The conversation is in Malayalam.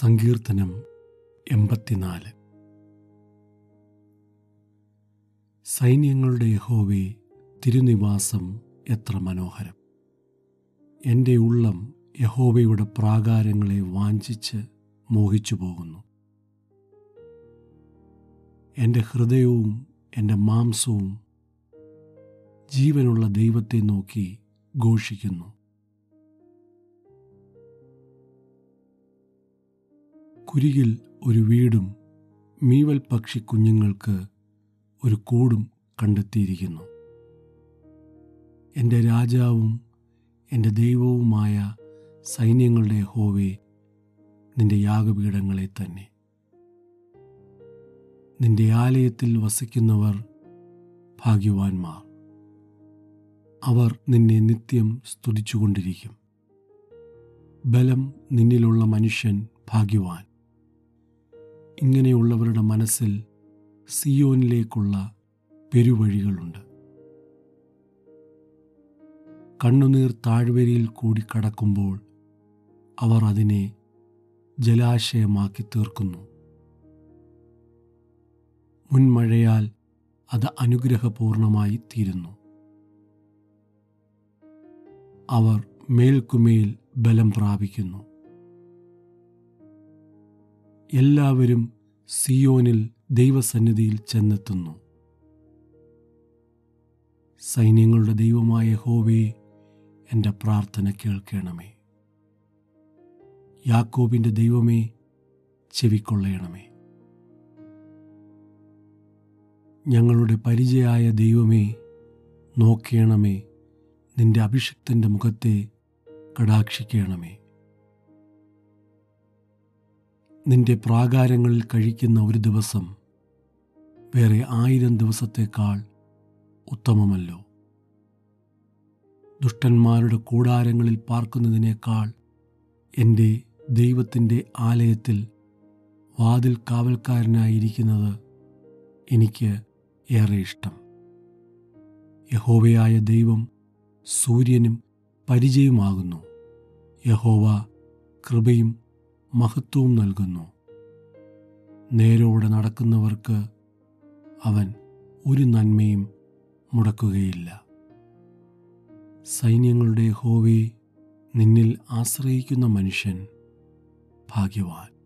സങ്കീർത്തനം എൺപത്തിനാല്. സൈന്യങ്ങളുടെ യഹോവേ തിരുനിവാസം എത്ര മനോഹരം. എന്റെ ഉള്ളം യഹോവയുടെ പ്രാകാരങ്ങളെ വാഞ്ചിച്ച് മോഹിച്ചു പോകുന്നു. എന്റെ ഹൃദയവും എന്റെ മാംസവും ജീവനുള്ള ദൈവത്തെ നോക്കി ഘോഷിക്കുന്നു. കുരികിൽ ഒരു വീടും മീവൽ പക്ഷി കുഞ്ഞുങ്ങൾക്ക് ഒരു കൂടും കണ്ടെത്തിയിരിക്കുന്നു. എന്റെ രാജാവും എന്റെ ദൈവവുമായ സൈന്യങ്ങളുടെ ഹോവേ നിന്റെ യാഗപീഠങ്ങളെ തന്നെ. നിന്റെ ആലയത്തിൽ വസിക്കുന്നവർ ഭാഗ്യവാന്മാർ. അവർ നിന്നെ നിത്യം സ്തുതിച്ചുകൊണ്ടിരിക്കും. ബലം നിന്നിലുള്ള മനുഷ്യൻ ഭാഗ്യവാൻ. ഇങ്ങനെയുള്ളവരുടെ മനസ്സിൽ സിയോനിലേക്കുള്ള പെരുവഴികളുണ്ട്. കണ്ണുനീർ താഴ്വരയിൽ കൂടി കടക്കുമ്പോൾ അവർ അതിനെ ജലാശയമാക്കി തീർക്കുന്നു. മുൻമഴയാൽ അത് അനുഗ്രഹപൂർണമായി തീരുന്നു. അവർ മേൽക്കുമേൽ ബലം പ്രാപിക്കുന്നു. എല്ലാവരും സിയോനിൽ ദൈവസന്നിധിയിൽ ചെന്നെത്തുന്നു. സൈന്യങ്ങളുടെ ദൈവമായ ഹോവേ എന്റെ പ്രാർത്ഥന കേൾക്കണമേ. യാക്കോബിന്റെ ദൈവമേ ചെവിക്കൊള്ളയണമേ. ഞങ്ങളുടെ പരിചയായ ദൈവമേ നോക്കേണമേ. നിന്റെ അഭിഷിക്തന്റെ മുഖത്തെ കടാക്ഷിക്കണമേ. നിന്റെ പ്രാകാരങ്ങളിൽ കഴിക്കുന്ന ഒരു ദിവസം വേറെ ആയിരം ദിവസത്തേക്കാൾ ഉത്തമമല്ലോ. ദുഷ്ടന്മാരുടെ കൂടാരങ്ങളിൽ പാർക്കുന്നതിനേക്കാൾ എന്റെ ദൈവത്തിന്റെ ആലയത്തിൽ വാതിൽ കാവൽക്കാരനായിരിക്കുന്നത് എനിക്ക് ഏറെ ഇഷ്ടം. യഹോവയായ ദൈവം സൂര്യനും പരിചയമാകുന്നു. യഹോവ കൃപയും മഹത്വവും നൽകുന്നു. നേരോടെ നടക്കുന്നവർക്ക് അവൻ ഒരു നന്മയും മുടക്കുകയില്ല. സൈന്യങ്ങളുടെ ഹോവേ നിന്നിൽ ആശ്രയിക്കുന്ന മനുഷ്യൻ ഭാഗ്യവാൻ.